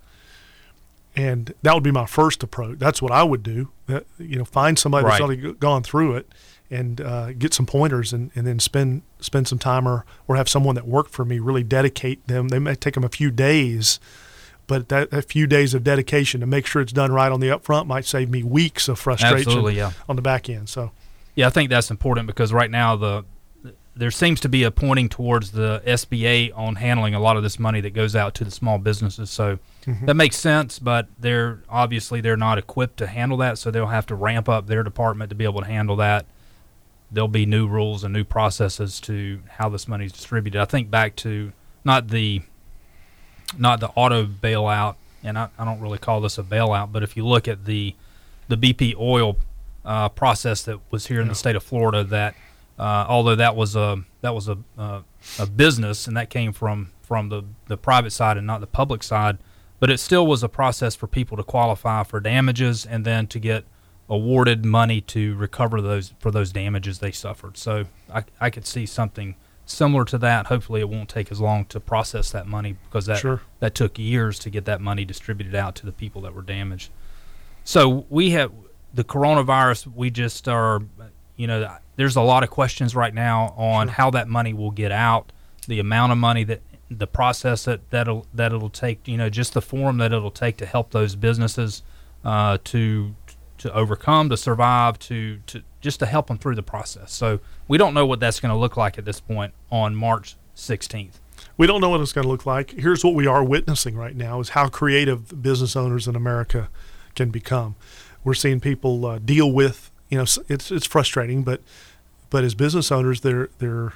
And that would be my first approach. That's what I would do. That, you know, find somebody that's already gone through it and uh, get some pointers and, and then spend spend some time or, or have someone that worked for me really dedicate them. They may take them a few days, but that a few days of dedication to make sure it's done right on the upfront might save me weeks of frustration yeah. on the back end. So Yeah, I think that's important because right now the there seems to be a pointing towards the SBA on handling a lot of this money that goes out to the small businesses. So that makes sense, but they're obviously they're not equipped to handle that, so they'll have to ramp up their department to be able to handle that. There'll be new rules and new processes to how this money is distributed. I think back to not the not the auto bailout, and I, I don't really call this a bailout, but if you look at the the BP oil uh, process that was here in the state of Florida, that uh, although that was a that was a uh, a business and that came from from the the private side and not the public side, but it still was a process for people to qualify for damages and then to get awarded money to recover those for those damages they suffered. So I, I could see something similar to that. Hopefully, it won't take as long to process that money because that Sure. that took years to get that money distributed out to the people that were damaged. So we have the coronavirus. We just are, you know, there's a lot of questions right now on how that money will get out, the amount of money that the process that that'll that it'll take, you know, just the form that it'll take to help those businesses uh, to to overcome, to survive, to to just to help them through the process. So we don't know what that's going to look like at this point on March 16th. We don't know what it's going to look like. Here's what we are witnessing right now: is how creative business owners in America can become. We're seeing people uh, deal with, you know, it's it's frustrating, but but as business owners, they're they're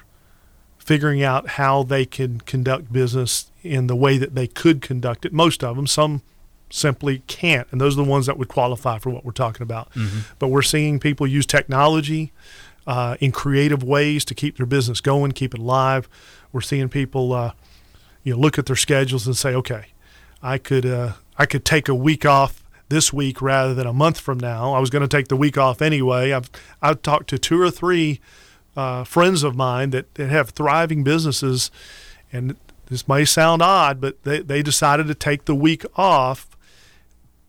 figuring out how they can conduct business in the way that they could conduct it. Most of them, some simply can't, and those are the ones that would qualify for what we're talking about. But we're seeing people use technology uh, in creative ways to keep their business going, keep it alive. We're seeing people, uh, you know, look at their schedules and say, okay, I could uh, I could take a week off this week rather than a month from now. I was going to take the week off anyway. I've I've talked to two or three uh, friends of mine that, that have thriving businesses, and this may sound odd, but they, they decided to take the week off.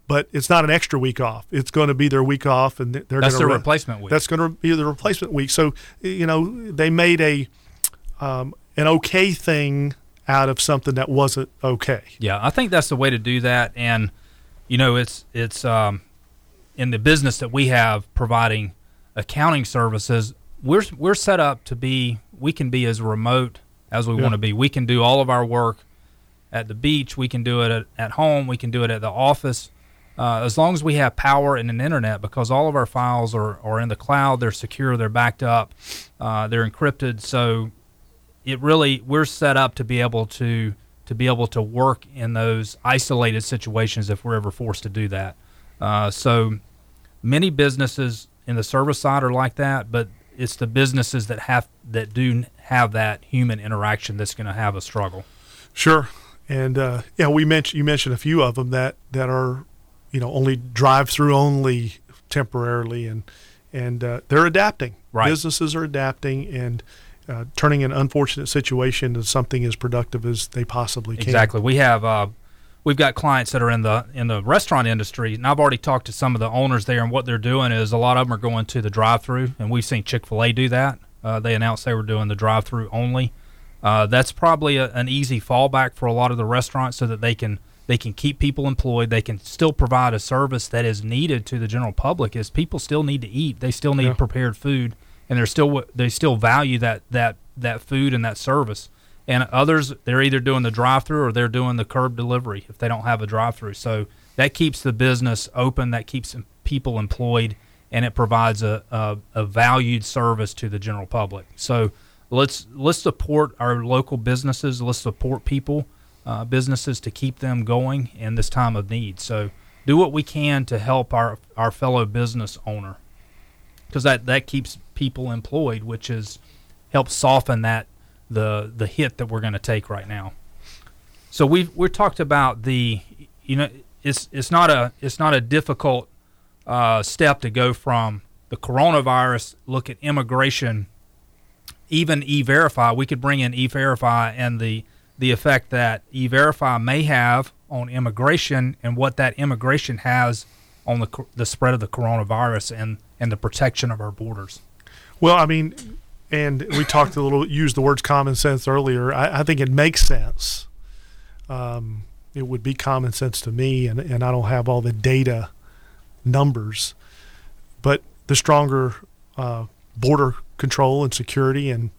But it's not an extra week off. It's going to be their week off, and they're That's going their to replacement week. That's going to be the replacement week. So you know they made a um, an okay thing out of something that wasn't okay. Yeah, I think that's the way to do that. And you know, it's it's um, in the business that we have providing accounting services. We're we're set up to be. We can be as remote as we Yeah. want to be. We can do all of our work at the beach. We can do it at, at home. We can do it at the office. Uh, as long as we have power and an internet, because all of our files are, are in the cloud, they're secure, they're backed up, uh, they're encrypted. So it really we're set up to be able to to be able to work in those isolated situations if we're ever forced to do that. Uh, so many businesses in the service side are like that, but it's the businesses that have that do have that human interaction that's going to have a struggle. Sure, and uh, yeah, we mentioned you mentioned a few of them that that are, you know, only drive through only temporarily, and and uh, they're adapting. Right. Businesses are adapting and uh, turning an unfortunate situation into something as productive as they possibly can. Exactly. We have uh, we've got clients that are in the in the restaurant industry, and I've already talked to some of the owners there, and what they're doing is a lot of them are going to the drive-through, and we've seen Chick Fil A do that. Uh, they announced they were doing the drive-through only. Uh, that's probably a, an easy fallback for a lot of the restaurants, so that they can they can keep people employed. They can still provide a service that is needed to the general public. Is people still need to eat? They still need Yeah. prepared food, and they're still they still value that that that food and that service and others they're either doing the drive-through or they're doing the curb delivery if they don't have a drive-through. So that keeps the business open, that keeps people employed, and it provides a, a, a valued service to the general public. So let's let's support our local businesses. Let's support people, uh, businesses to keep them going in this time of need. So do what we can to help our our fellow business owner because that that keeps people employed, which is helps soften that the the hit that we're going to take right now. So we've we're talked about the you know it's it's not a it's not a difficult uh, step to go from the coronavirus look at immigration even e-verify we could bring in e-verify and the the effect that e-verify may have on immigration and what that immigration has on the the spread of the coronavirus and and the protection of our borders Well, I mean, and we talked a little, used the words common sense earlier. I, I think it makes sense. Um, it would be common sense to me, and, and I don't have all the data numbers, but the stronger uh, border control and security, and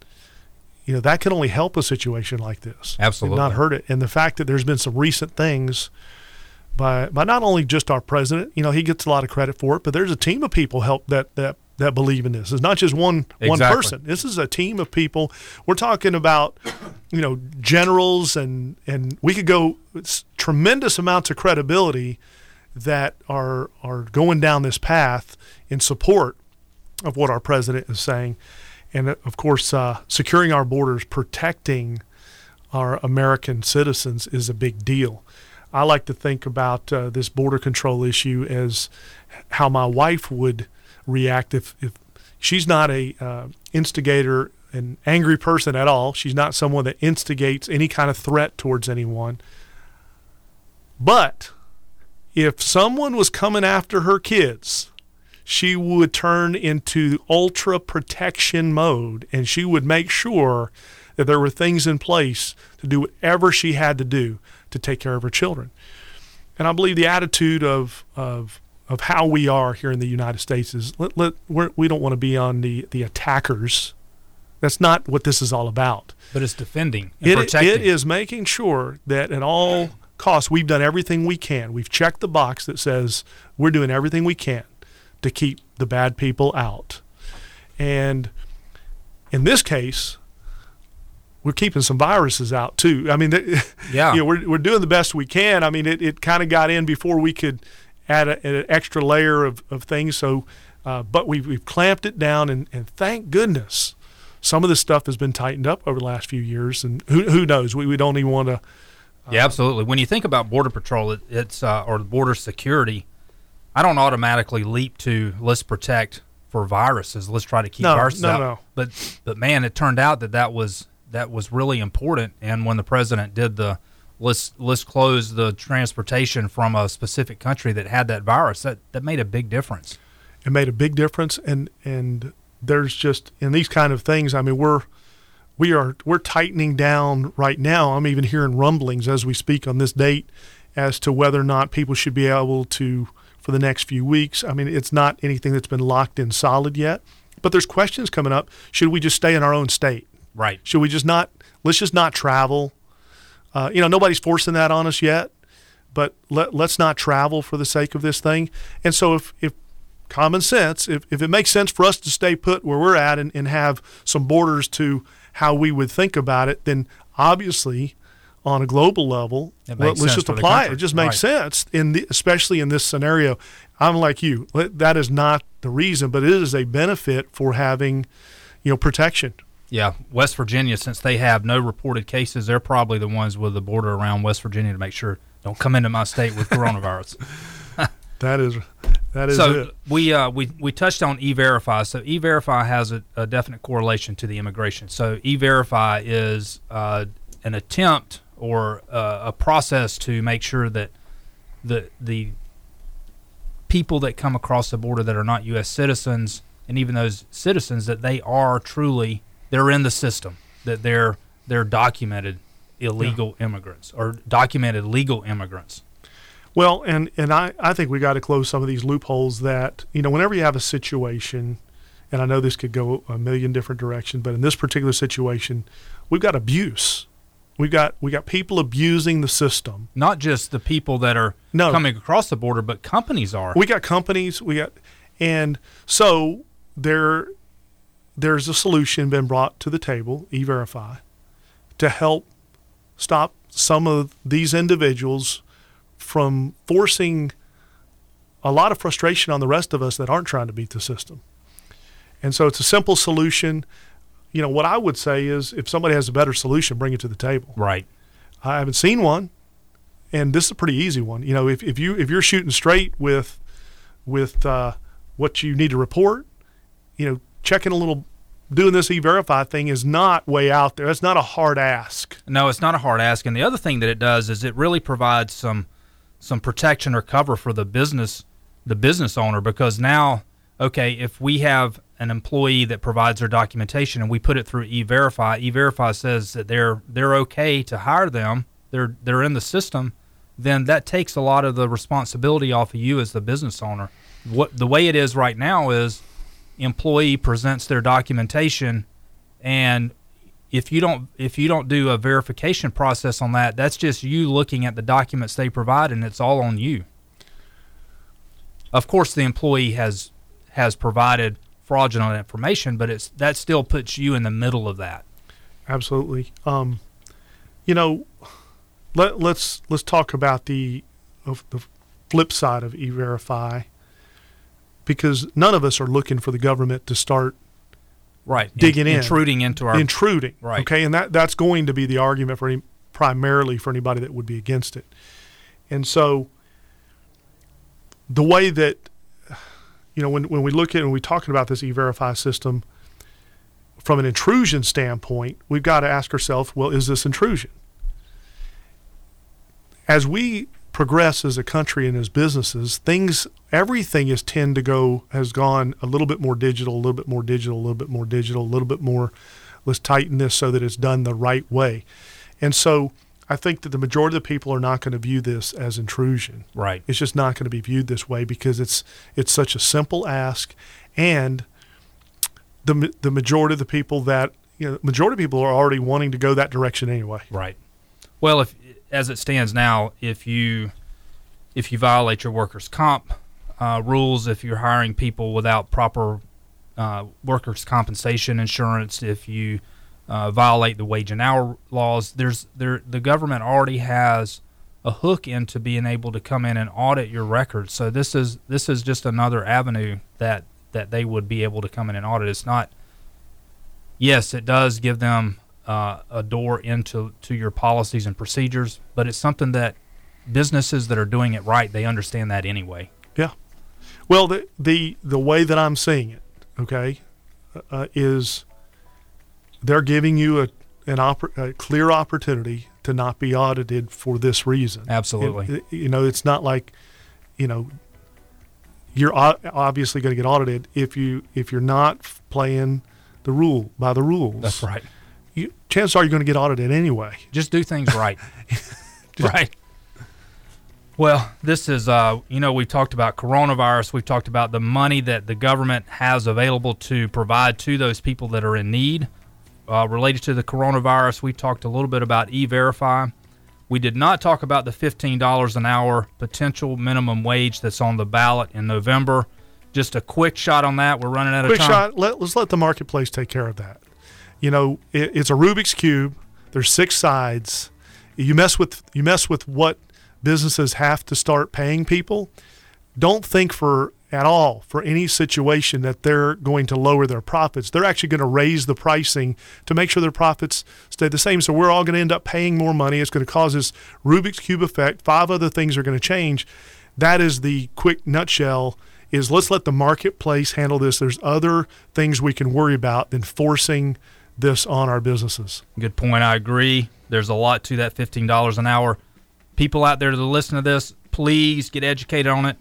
you know that can only help a situation like this, Absolutely. not hurt it. And the fact that there's been some recent things by by not only just our president, you know, he gets a lot of credit for it, but there's a team of people help that that that believe in this. It's not just one one person. This is a team of people. We're talking about, you know, generals and and we could go tremendous amounts of credibility that are are going down this path in support of what our president is saying, and uh, of course, uh, securing our borders, protecting our American citizens is a big deal. I like to think about uh, this border control issue as how my wife would react if, if she's not a uh, instigator, an angry person at all. She's not someone that instigates any kind of threat towards anyone. But if someone was coming after her kids, she would turn into ultra protection mode and she would make sure that there were things in place to do whatever she had to do to take care of her children. And I believe the attitude of of of how we are here in the United States is let, let we're, we don't want to be on the the attackers. That's not what this is all about. But it's defending and It, protecting. it is making sure that at all costs we've done everything we can. We've checked the box that says we're doing everything we can to keep the bad people out. And in this case, we're keeping some viruses out too. I mean, Yeah. you know, we're, we're doing the best we can. I mean, it, it kind of got in before we could add a, an extra layer of, of things. So, uh, but we've, we've clamped it down, and, and thank goodness some of this stuff has been tightened up over the last few years. And who, who knows? We, we don't even want to. Yeah, absolutely. When you think about border patrol, it, it's uh, or border security, I don't automatically leap to let's protect for viruses. Let's try to keep No, viruses no, out. no. But but man, it turned out that that was that was really important. And when the president did the let's let's close the transportation from a specific country that had that virus, that that made a big difference. it made a big difference. And and there's just in these kind of things i mean we're we are we're tightening down right now. I'm even hearing rumblings as we speak on this date as to whether or not people should be able to for the next few weeks. I mean it's not anything that's been locked in solid yet but there's questions coming up. Should we just stay in our own state Right. should we just not let's just not travel. Uh, you know nobody's forcing that on us yet but let, let's not travel for the sake of this thing. And so if, if common sense if, if it makes sense for us to stay put where we're at and, and have some borders to how we would think about it then obviously on a global level let, us just apply it. it just makes Right. sense in the, especially in this scenario. I'm like you. That is not the reason but it is a benefit for having you know protection Yeah, West Virginia, since they have no reported cases, they're probably the ones with the border around West Virginia to make sure don't come into my state with coronavirus. that is that is so it we uh, we we touched on e-verify. So e-verify has a, a definite correlation to the immigration. So e-verify is uh, an attempt or uh, a process to make sure that the the people that come across the border that are not U.S. citizens, and even those citizens, that they are truly they're in the system, that they're they're documented illegal immigrants or documented legal immigrants. Well, and and I, I think we got to close some of these loopholes that you know whenever you have a situation, and I know this could go a million different directions, but in this particular situation, we've got abuse. We've got we got people abusing the system. Not just the people that are No. coming across the border, but companies are. We got companies. We got, and so there, there's a solution been brought to the table, E-Verify, to help stop some of these individuals from forcing a lot of frustration on the rest of us that aren't trying to beat the system. And so it's a simple solution. You know, what I would say is if somebody has a better solution, bring it to the table. right. I haven't seen one, and this is a pretty easy one. You know, if, if you if you're shooting straight with with uh, what you need to report, you know, checking a little, doing this e-verify thing is not way out there. That's not a hard ask. No, it's not a hard ask. And the other thing that it does is it really provides some some protection or cover for the business the business owner because now, okay, if we have an employee that provides their documentation and we put it through e-verify, e-verify says that they're they're okay to hire them, they're they're in the system, then that takes a lot of the responsibility off of you as the business owner. What the way it is right now is employee presents their documentation and if you don't if you don't do a verification process on that that's just you looking at the documents they provide and it's all on you of course the employee has has provided fraudulent information, but it's that still puts you in the middle of that. Absolutely. Um, you know, let, let's let's talk about the the flip side of e-verify because none of us are looking for the government to start right digging in, intruding into our intruding. Right. Okay, and that that's going to be the argument for any, primarily for anybody that would be against it. And so, the way that you know when when we look at and we talking about this e-verify system from an intrusion standpoint, we've got to ask ourselves, well, is this intrusion? As we progress as a country and as businesses, things everything is tend to go has gone a little bit more digital, a little bit more digital, a little bit more digital, a little bit more let's tighten this so that it's done the right way. And so I think that the majority of the people are not going to view this as intrusion. Right. It's just not going to be viewed this way because it's it's such a simple ask and the the majority of the people that you know, majority of people are already wanting to go that direction anyway. Right. Well, if as it stands now, if you if you violate your workers' comp uh, rules, if you're hiring people without proper uh, workers' compensation insurance, if you uh, violate the wage and hour laws, there's there the government already has a hook into being able to come in and audit your records. So this is this is just another avenue that that they would be able to come in and audit. It's not. Yes, it does give them uh, a door into to your policies and procedures, but it's something that businesses that are doing it right they understand that anyway. Yeah. Well, the the the way that I'm seeing it, okay, uh, is they're giving you a an oppor- a clear opportunity to not be audited for this reason. Absolutely. It- you know, it's not like, you know, you're obviously going to get audited if you if you're not playing the rule by the rules. That's right. You, chances are you're going to get audited anyway. Just do things right. right. Well, this is, uh, you know, we've talked about coronavirus. We've talked about the money that the government has available to provide to those people that are in need. Uh, related to the coronavirus, we talked a little bit about e verify. We did not talk about the $15 an hour potential minimum wage that's on the ballot in November. Just a quick shot on that. We're running out Quick of time. Quick shot. Let, let's let the marketplace take care of that. You know, it, it's a Rubik's cube. There's six sides. You mess with you mess with what businesses have to start paying people. Don't think for at all for any situation that they're going to lower their profits. They're actually going to raise the pricing to make sure their profits stay the same. So we're all going to end up paying more money. It's going to cause this Rubik's cube effect. Five other things are going to change. That is the quick nutshell is let's let the marketplace handle this. There's other things we can worry about than forcing this on our businesses. Good point. I agree. There's a lot to that $15 an hour. People out there that listen to this, please get educated on it.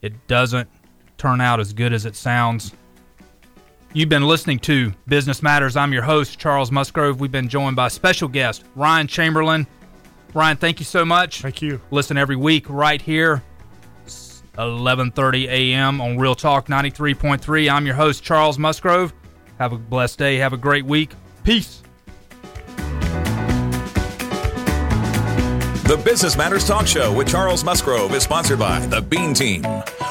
It doesn't turn out as good as it sounds. You've been listening to Business Matters. I'm your host, Charles Musgrove. We've been joined by special guest, Ryan Chamberlain. Ryan, thank you so much. Thank you. Listen every week right here, 11:30 a.m. on Real Talk 93.3. I'm your host, Charles Musgrove. Have a blessed day. Have a great week. Peace. The Business Matters Talk Show with Charles Musgrove is sponsored by The Bean Team.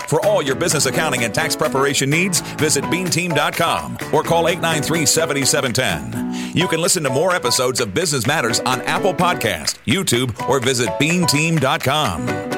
For all your business accounting and tax preparation needs, visit beanteam.com or call 893 7710. You can listen to more episodes of Business Matters on Apple Podcast, YouTube, or visit beanteam.com.